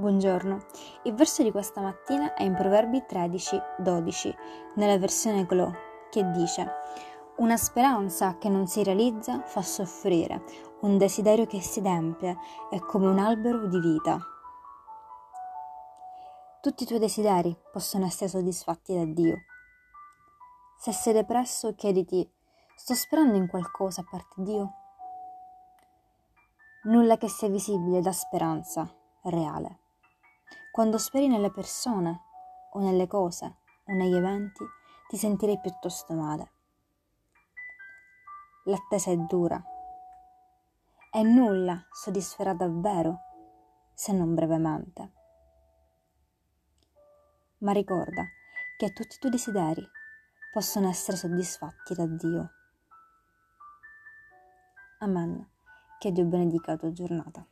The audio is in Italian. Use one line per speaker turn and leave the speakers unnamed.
Buongiorno, il verso di questa mattina è in Proverbi 13, 12, nella versione Glow, che dice Una speranza che non si realizza fa soffrire, un desiderio che si adempie è come un albero di vita. Tutti i tuoi desideri possono essere soddisfatti da Dio. Se sei depresso, chiediti, sto sperando in qualcosa a parte Dio? Nulla che sia visibile dà speranza reale. Quando speri nelle persone o nelle cose o negli eventi, ti sentirei piuttosto male. L'attesa è dura e nulla soddisferà davvero se non brevemente. Ma ricorda che tutti i tuoi desideri possono essere soddisfatti da Dio. Amen. Che Dio benedica la tua giornata.